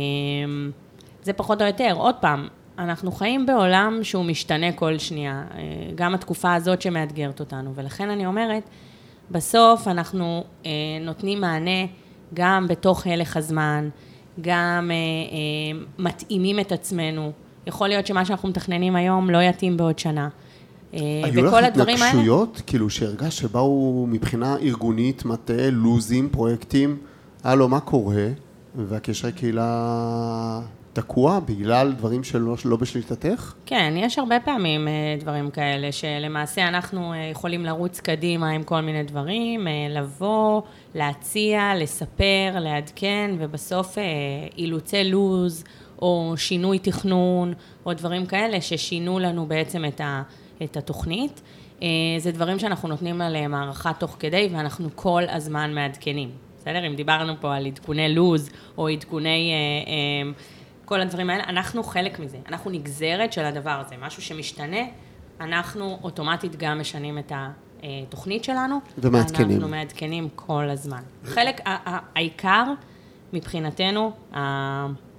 זה פחות או יותר. עוד פעם, אנחנו חיים בעולם שהוא משתנה כל שנייה, אה, גם התקופה הזאת שמאתגרת אותנו, ולכן אני אומרת, בסוף אנחנו נותנים מענה גם בתוך הלך הזמן, גם מתאימים את עצמנו יכול להיות שמה שאנחנו מתכננים היום לא יתאים בעוד שנה. אה, היו לך התנגשויות, כאילו שהרגשת שבאו מבחינה ארגונית, מטה, לוזים, פרויקטים, הלו, מה קורה? והקשרי קהילה תקוע בגלל דברים שלא לא בשליטתך? כן, יש הרבה פעמים אה, דברים כאלה, שלמעשה אנחנו אה, יכולים לרוץ קדימה עם כל מיני דברים, לבוא, להציע, לספר, לעדכן, ובסוף אילוצי לוז, או שינוי תכנון, או דברים כאלה ששינו לנו בעצם את, ה, את התוכנית. אה, זה דברים שאנחנו נותנים עליהם הערכה תוך כדי, ואנחנו כל הזמן מעדכנים. בסדר? אם דיברנו פה על עדכוני לוז, או עדכוני... אה, אה, כל הדברים האלה, אנחנו חלק מזה, אנחנו נגזרת של הדבר הזה, משהו שמשתנה, אנחנו אוטומטית גם משנים את התוכנית שלנו. ומעדכנים. אנחנו מעדכנים כל הזמן. חלק, העיקר מבחינתנו,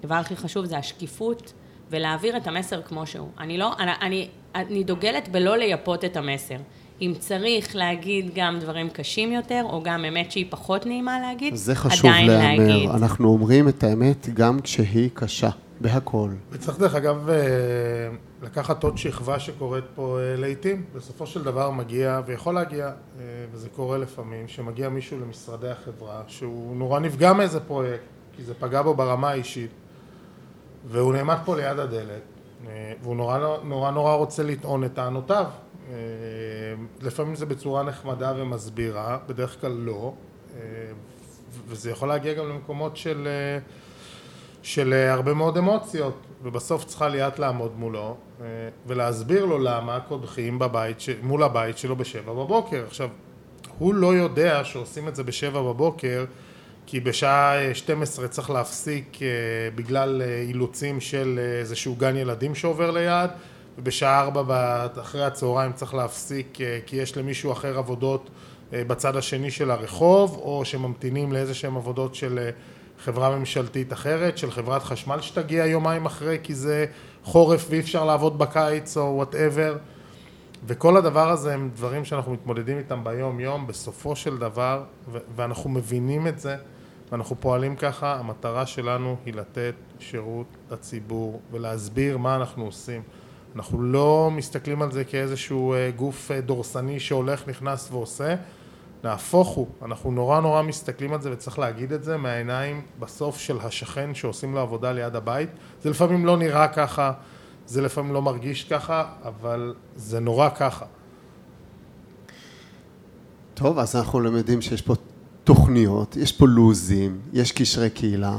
הדבר הכי חשוב זה השקיפות ולהעביר את המסר כמו שהוא. אני לא, אני, אני, אני דוגלת בלא לייפות את המסר. אם צריך להגיד גם דברים קשים יותר, או גם אמת שהיא פחות נעימה להגיד, זה חשוב להיאמר. אנחנו אומרים את האמת גם כשהיא קשה, בהכל. וצריך דרך אגב אה, לקחת עוד שכבה שקורית פה אה, לעיתים. בסופו של דבר מגיע, ויכול להגיע, אה, וזה קורה לפעמים, שמגיע מישהו למשרדי החברה, שהוא נורא נפגע מאיזה פרויקט, כי זה פגע בו ברמה האישית, והוא נעמד פה ליד הדלת, והוא נורא נורא, נורא רוצה לטעון את טענותיו. אה, לפעמים זה בצורה נחמדה ומסבירה, בדרך כלל לא, אה, וזה יכול להגיע גם למקומות של, אה, של הרבה מאוד אמוציות, ובסוף צריכה ליאת לעמוד מולו ולהסביר לו למה קודחים בבית, מול הבית שלו בשבע בבוקר. עכשיו, הוא לא יודע שעושים את זה בשבע בבוקר כי בשעה 12 צריך להפסיק בגלל אילוצים של איזשהו גן ילדים שעובר ליד ובשעה ארבע אחרי הצהריים צריך להפסיק אה, כי יש למישהו אחר עבודות אה, בצד השני של הרחוב או שממתינים לאיזה שהם עבודות של אה, חברה ממשלתית אחרת, של חברת חשמל שתגיע יומיים אחרי כי זה חורף ואי אפשר לעבוד בקיץ או וואטאבר וכל הדבר הזה הם דברים שאנחנו מתמודדים איתם ביום יום בסופו של דבר ואנחנו מבינים את זה ואנחנו פועלים ככה, המטרה שלנו היא לתת שירות לציבור ולהסביר מה אנחנו עושים. אנחנו לא מסתכלים על זה כאיזשהו אה, גוף אה, דורסני שהולך, נכנס ועושה, נהפוך הוא, אנחנו נורא נורא מסתכלים על זה וצריך להגיד את זה מהעיניים בסוף של השכן שעושים לו עבודה ליד הבית, זה לפעמים לא נראה ככה, זה לפעמים לא מרגיש ככה, אבל זה נורא ככה. טוב, אז אנחנו למדים שיש פה תוכניות, יש פה לוזים, יש קשרי קהילה.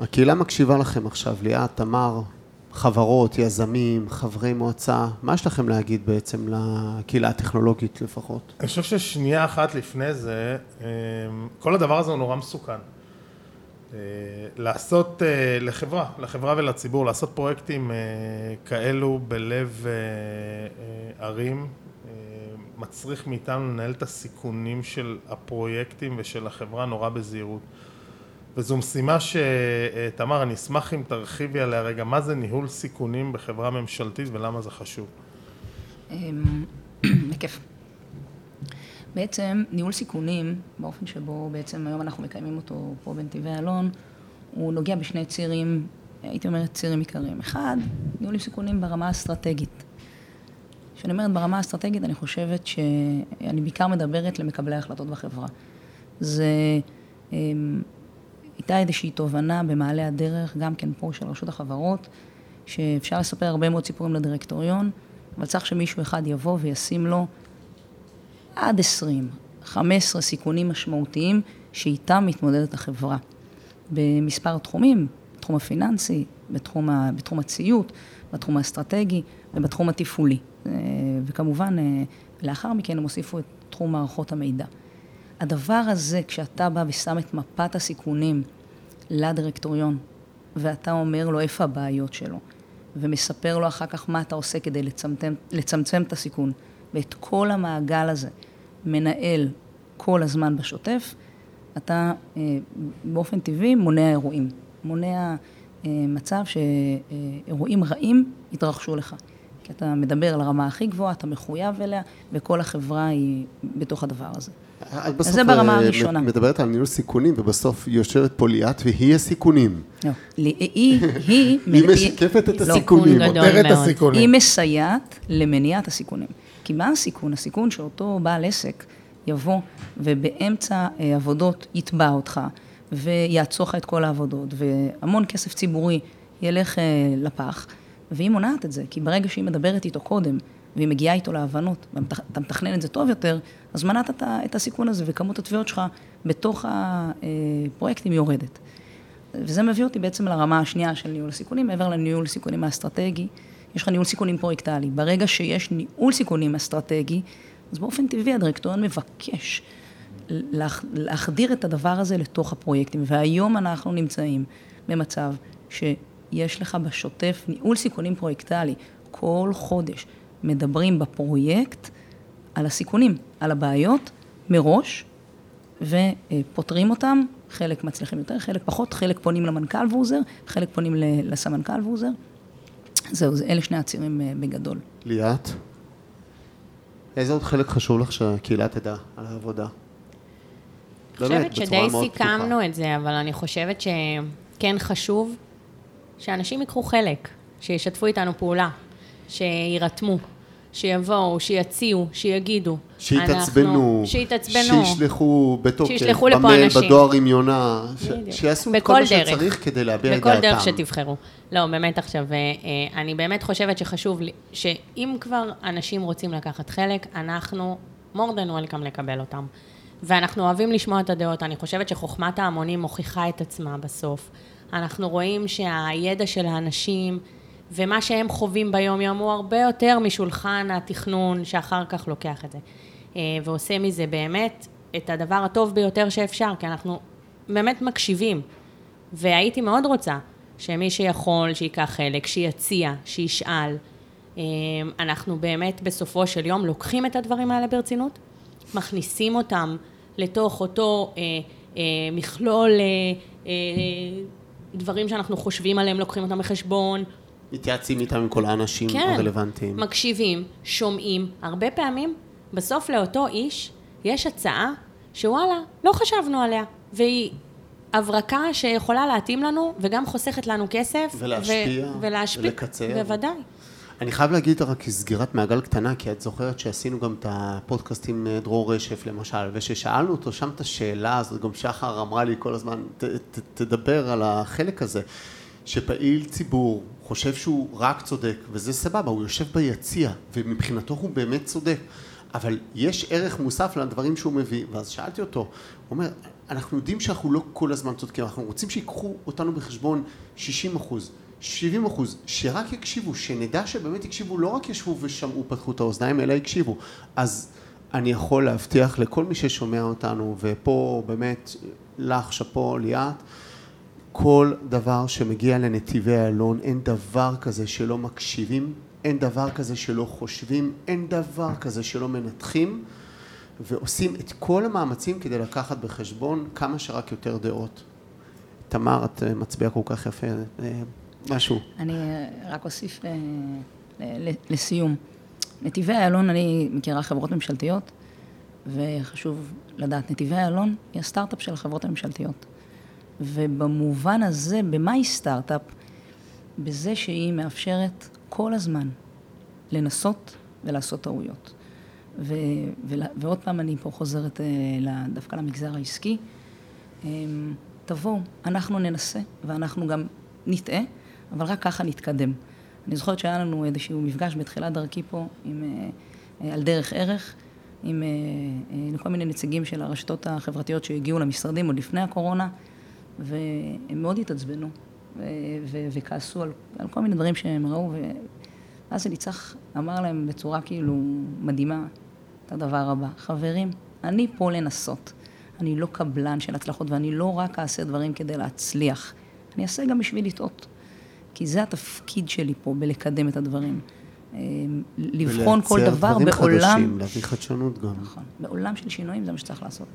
הקהילה מקשיבה לכם עכשיו, ליאת, תמר, חברות, יזמים, חברי מועצה, מה יש לכם להגיד בעצם לקהילה הטכנולוגית לפחות? אני חושב ששנייה אחת לפני זה, אמ, כל הדבר הזה הוא נורא מסוכן. אה, לעשות אה, לחברה, לחברה ולציבור, לעשות פרויקטים אה, כאלו בלב ערים, מצריך מאיתנו לנהל את הסיכונים של הפרויקטים ושל החברה נורא בזהירות. וזו משימה שתמר, אני אשמח אם תרחיבי עליה רגע, מה זה ניהול סיכונים בחברה ממשלתית ולמה זה חשוב? אמ, [clears throat] בכיף. בעצם ניהול סיכונים, באופן שבו בעצם היום אנחנו מקיימים אותו פה בנתיבי אלון, הוא נוגע בשני צירים, הייתי אומרת צירים עיקריים. אחד, ניהול סיכונים ברמה האסטרטגית. כשאני אומרת ברמה האסטרטגית, אני חושבת שאני בעיקר מדברת למקבלי ההחלטות בחברה. זה אמ, הייתה איזושהי תובנה במעלה הדרך, גם כן פה של רשות החברות, שאפשר לספר הרבה מאוד סיפורים לדירקטוריון, אבל צריך שמישהו אחד יבוא וישים לו עד 20, 15 סיכונים משמעותיים שאיתם מתמודדת החברה. במספר תחומים, בתחום הפיננסי, בתחום, ה, בתחום הציות, בתחום האסטרטגי ובתחום התפעולי. אה, וכמובן, אה, לאחר מכן הם הוסיפו את תחום מערכות המידע. הדבר הזה, כשאתה בא ושם את מפת הסיכונים לדירקטוריון, ואתה אומר לו איפה הבעיות שלו, ומספר לו אחר כך מה אתה עושה כדי לצמצם, לצמצם את הסיכון, ואת כל המעגל הזה מנהל כל הזמן בשוטף, אתה אה, באופן טבעי מונע אירועים. מונע מצב שאירועים רעים יתרחשו לך. כי אתה מדבר על הרמה הכי גבוהה, אתה מחויב אליה, וכל החברה היא בתוך הדבר הזה. אז זה ברמה אה, הראשונה. את מדברת על ניהול סיכונים, ובסוף יושבת פה ליאת והיא הסיכונים. לא, היא... היא [laughs] משקפת את לא. הסיכונים. מותרת הסיכונים. היא מסייעת למניעת הסיכונים. כי מה הסיכון? הסיכון שאותו בעל עסק יבוא ובאמצע אה, עבודות יתבע אותך ויעצור לך את כל העבודות, והמון כסף ציבורי ילך אה, לפח, והיא מונעת את זה, כי ברגע שהיא מדברת איתו קודם, והיא מגיעה איתו להבנות, ואתה מתכנן את זה טוב יותר, אז מנעת את הסיכון הזה, וכמות התביעות שלך בתוך הפרויקטים יורדת. וזה מביא אותי בעצם לרמה השנייה של ניהול סיכונים, מעבר לניהול סיכונים האסטרטגי, יש לך ניהול סיכונים פרויקטלי. ברגע שיש ניהול סיכונים אסטרטגי, אז באופן טבעי הדירקטוריון מבקש להח, להחדיר את הדבר הזה לתוך הפרויקטים, והיום אנחנו נמצאים במצב שיש לך בשוטף ניהול סיכונים פרויקטלי. כל חודש מדברים בפרויקט על הסיכונים, על הבעיות, מראש, ופותרים אותם, חלק מצליחים יותר, חלק פחות, חלק פונים למנכ"ל ועוזר, חלק פונים לסמנכ"ל ועוזר. זהו, אלה שני הצירים אה, בגדול. ליאת, איזה עוד חלק חשוב לך שהקהילה תדע על העבודה? אני חושבת שדי סיכמנו את זה, אבל אני חושבת שכן חשוב שאנשים ייקחו חלק, שישתפו איתנו פעולה, שיירתמו. שיבואו, שיציעו, שיגידו. שיתעצבנו. שיתעצבנו. שישלחו בתוקף, שישלחו לפה במייל, אנשים. בדואר עם יונה. ש... שיעשו את כל מה שצריך כדי להביע את דעתם. בכל דרך שתבחרו. לא, באמת עכשיו, אה, אה, אני באמת חושבת שחשוב לי, שאם כבר אנשים רוצים לקחת חלק, אנחנו more than welcome לקבל אותם. ואנחנו אוהבים לשמוע את הדעות. אני חושבת שחוכמת ההמונים מוכיחה את עצמה בסוף. אנחנו רואים שהידע של האנשים... ומה שהם חווים ביום-יום הוא הרבה יותר משולחן התכנון שאחר כך לוקח את זה. אה, ועושה מזה באמת את הדבר הטוב ביותר שאפשר, כי אנחנו באמת מקשיבים. והייתי מאוד רוצה שמי שיכול, שייקח חלק, שיציע, שישאל. אה, אנחנו באמת בסופו של יום לוקחים את הדברים האלה ברצינות, מכניסים אותם לתוך אותו אה, אה, מכלול אה, אה, דברים שאנחנו חושבים עליהם, לוקחים אותם בחשבון, מתייעצים איתם עם כל האנשים כן, הרלוונטיים. מקשיבים, שומעים. הרבה פעמים, בסוף לאותו איש יש הצעה שוואלה, לא חשבנו עליה, והיא הברקה שיכולה להתאים לנו, וגם חוסכת לנו כסף. ולהשפיע, ו- ולהשפיע, ולקצר. בוודאי. אני חייב להגיד רק כסגירת מעגל קטנה, כי את זוכרת שעשינו גם את הפודקאסט עם אה, דרור רשף למשל, וששאלנו אותו שם את השאלה הזאת, גם שחר אמרה לי כל הזמן, ת, ת, תדבר על החלק הזה, שפעיל ציבור חושב שהוא רק צודק, וזה סבבה, הוא יושב ביציע, ומבחינתו הוא באמת צודק, אבל יש ערך מוסף לדברים שהוא מביא, ואז שאלתי אותו, הוא אומר, אנחנו יודעים שאנחנו לא כל הזמן צודקים, אנחנו רוצים שיקחו אותנו בחשבון 60 אחוז, 70 אחוז, שרק יקשיבו, שנדע שבאמת יקשיבו, לא רק ישבו ושמעו, פתחו את האוזניים, אלא יקשיבו. אז אני יכול להבטיח לכל מי ששומע אותנו, ופה באמת לך, שאפו, ליאת, כל דבר שמגיע לנתיבי איילון, אין דבר כזה שלא מקשיבים, אין דבר כזה שלא חושבים, אין דבר כזה שלא מנתחים ועושים את כל המאמצים כדי לקחת בחשבון כמה שרק יותר דעות. תמר, את מצביעה כל כך יפה, אה, משהו. אני אה, רק אוסיף לסיום. נתיבי איילון, אני מכירה חברות ממשלתיות, וחשוב לדעת, נתיבי איילון היא הסטארט-אפ של החברות הממשלתיות. ובמובן הזה, במה היא סטארט-אפ? בזה שהיא מאפשרת כל הזמן לנסות ולעשות טעויות. ו, ו, ועוד פעם אני פה חוזרת אה, דווקא למגזר העסקי. אמ, תבואו, אנחנו ננסה ואנחנו גם נטעה, אבל רק ככה נתקדם. אני זוכרת שהיה לנו איזשהו מפגש בתחילת דרכי פה עם, אה, אה, על דרך ערך, עם, עם כל מיני נציגים של הרשתות החברתיות שהגיעו למשרדים עוד לפני הקורונה. והם מאוד התעצבנו ו- ו- וכעסו על, על כל מיני דברים שהם ראו, ואז אליצח אמר להם בצורה כאילו מדהימה את הדבר הבא, חברים, אני פה לנסות, אני לא קבלן של הצלחות ואני לא רק אעשה דברים כדי להצליח, אני אעשה גם בשביל לטעות, כי זה התפקיד שלי פה בלקדם את הדברים. אה, לבחון כל דבר בעולם... ולייצר דברים חדשים, להביא חדשנות גם. נכון, בעולם של שינויים זה מה שצריך לעשות.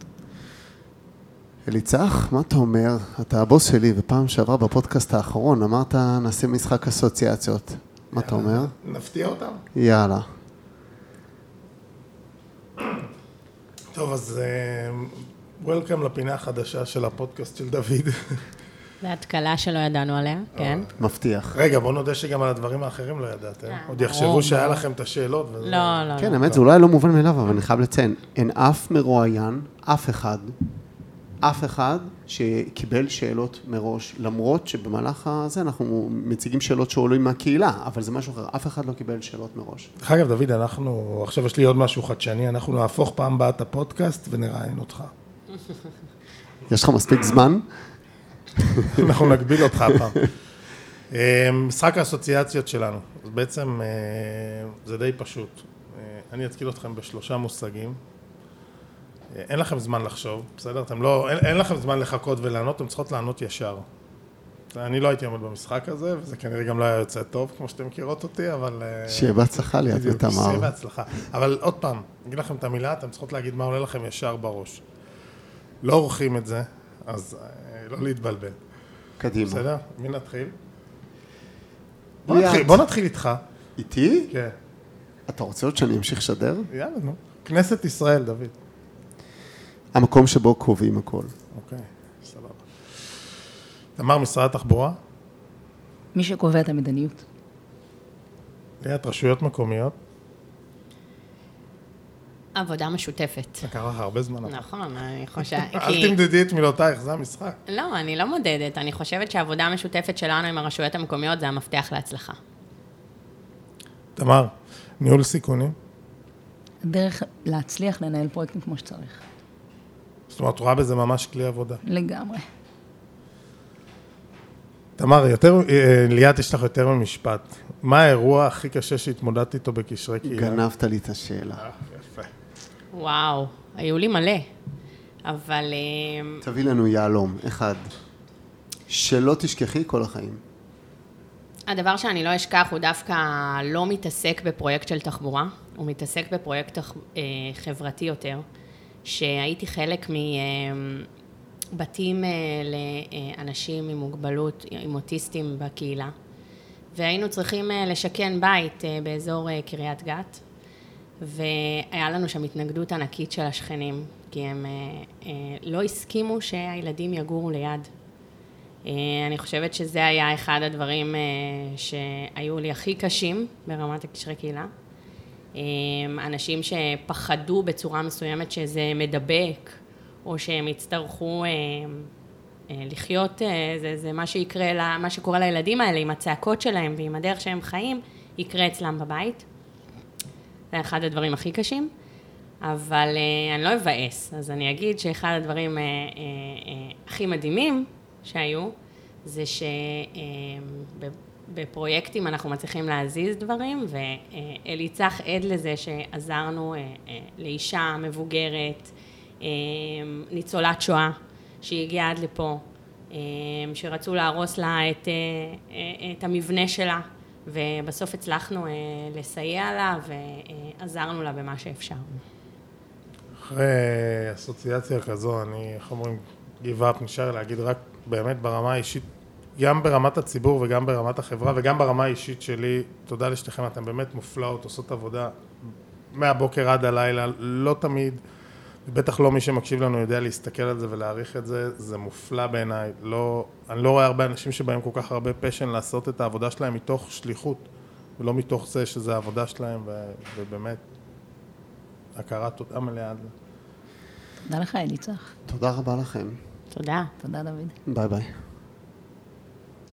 אליצח, מה אתה אומר? אתה הבוס שלי, ופעם שעברה בפודקאסט האחרון אמרת, נעשה משחק אסוציאציות. מה אתה אומר? נפתיע אותם. יאללה. טוב, אז וולקאם אה, לפינה החדשה של הפודקאסט של דוד. והתקלה שלא ידענו עליה, כן. מבטיח. רגע, בוא נודה שגם על הדברים האחרים לא ידעתם. אה, עוד יחשבו שהיה לכם את השאלות. לא, לא, לא. כן, האמת, זה אולי לא מובן מאליו, אבל אני חייב לציין, אין אף מרואיין, אף אחד, אף אחד שקיבל שאלות מראש, למרות שבמהלך הזה אנחנו מציגים שאלות שעולים מהקהילה, אבל זה משהו אחר, אף אחד לא קיבל שאלות מראש. דרך אגב, דוד, אנחנו, עכשיו יש לי עוד משהו חדשני, אנחנו נהפוך פעם באה את הפודקאסט ונראיין אותך. יש לך מספיק זמן? [laughs] אנחנו נגביל אותך הפעם. אה, משחק האסוציאציות שלנו, אז בעצם אה, זה די פשוט. אה, אני אתקיל אתכם בשלושה מושגים. אין לכם זמן לחשוב, בסדר? אתם לא, אין, אין לכם זמן לחכות ולענות, אתם צריכות לענות ישר. אני לא הייתי עומד במשחק הזה, וזה כנראה גם לא היה יוצא טוב, כמו שאתם מכירות אותי, אבל... שיהיה בהצלחה ליאת ותמר. שיהיה בהצלחה. אבל עוד פעם, אני אגיד לכם את המילה, אתם צריכות להגיד מה עולה לכם ישר בראש. לא עורכים את זה, אז לא להתבלבל. קדימה. בסדר? מי נתחיל? בוא נתחיל, בוא נתחיל איתך. איתי? כן. אתה רוצה עוד שאני אמשיך לשדר? יאללה, נו. כנסת ישראל, דוד. המקום שבו קובעים הכל. אוקיי, סבבה. תמר, משרד התחבורה? מי שקובע את המדיניות. ליאת, רשויות מקומיות? עבודה משותפת. זה קרה לך הרבה זמן. נכון, אני חושבת... [laughs] אל תמדדי את מילותייך, זה המשחק. לא, אני לא מודדת. אני חושבת שהעבודה המשותפת שלנו עם הרשויות המקומיות זה המפתח להצלחה. תמר, ניהול סיכונים? הדרך להצליח לנהל פרויקטים כמו שצריך. זאת אומרת, רואה בזה ממש כלי עבודה. לגמרי. תמר, יותר, אה, ליאת, יש לך יותר ממשפט. מה האירוע הכי קשה שהתמודדת איתו בקשרי קהילה? גנבת לי את השאלה. אה. וואו, היו לי מלא. אבל... אה, תביא לנו יהלום, אחד. שלא תשכחי כל החיים. הדבר שאני לא אשכח הוא דווקא לא מתעסק בפרויקט של תחבורה, הוא מתעסק בפרויקט חברתי יותר, שהייתי חלק מבתים לאנשים עם מוגבלות, עם אוטיסטים בקהילה, והיינו צריכים לשכן בית באזור קריית גת, והיה לנו שם התנגדות ענקית של השכנים, כי הם לא הסכימו שהילדים יגורו ליד. אני חושבת שזה היה אחד הדברים שהיו לי הכי קשים ברמת הקשרי קהילה. אנשים שפחדו בצורה מסוימת שזה מדבק, או שהם יצטרכו לחיות, זה, זה מה שיקרה, מה שקורה לילדים האלה עם הצעקות שלהם ועם הדרך שהם חיים, יקרה אצלם בבית. זה אחד הדברים הכי קשים, אבל אני לא אבאס, אז אני אגיד שאחד הדברים הכי מדהימים שהיו, זה שבפרויקטים אנחנו מצליחים להזיז דברים, ואליצח עד לזה שעזרנו לאישה מבוגרת, ניצולת שואה, שהיא הגיעה עד לפה, שרצו להרוס לה את, את המבנה שלה, ובסוף הצלחנו לסייע לה ועזרנו לה במה שאפשר. אחרי אסוציאציה כזו, אני, איך אומרים, גיב-אפ, נשאר להגיד רק באמת ברמה האישית, גם ברמת הציבור וגם ברמת החברה וגם ברמה האישית שלי, תודה לשתיכם, אתן באמת מופלאות, עושות עבודה מהבוקר עד הלילה, לא תמיד, בטח לא מי שמקשיב לנו יודע להסתכל על זה ולהעריך את זה, זה מופלא בעיניי, לא, אני לא רואה הרבה אנשים שבהם כל כך הרבה passion לעשות את העבודה שלהם מתוך שליחות ולא מתוך זה שזה העבודה שלהם ו, ובאמת הכרת תודה מלאה על זה. תודה לך, אליצח. תודה רבה לכם. תודה. תודה, דוד. ביי ביי.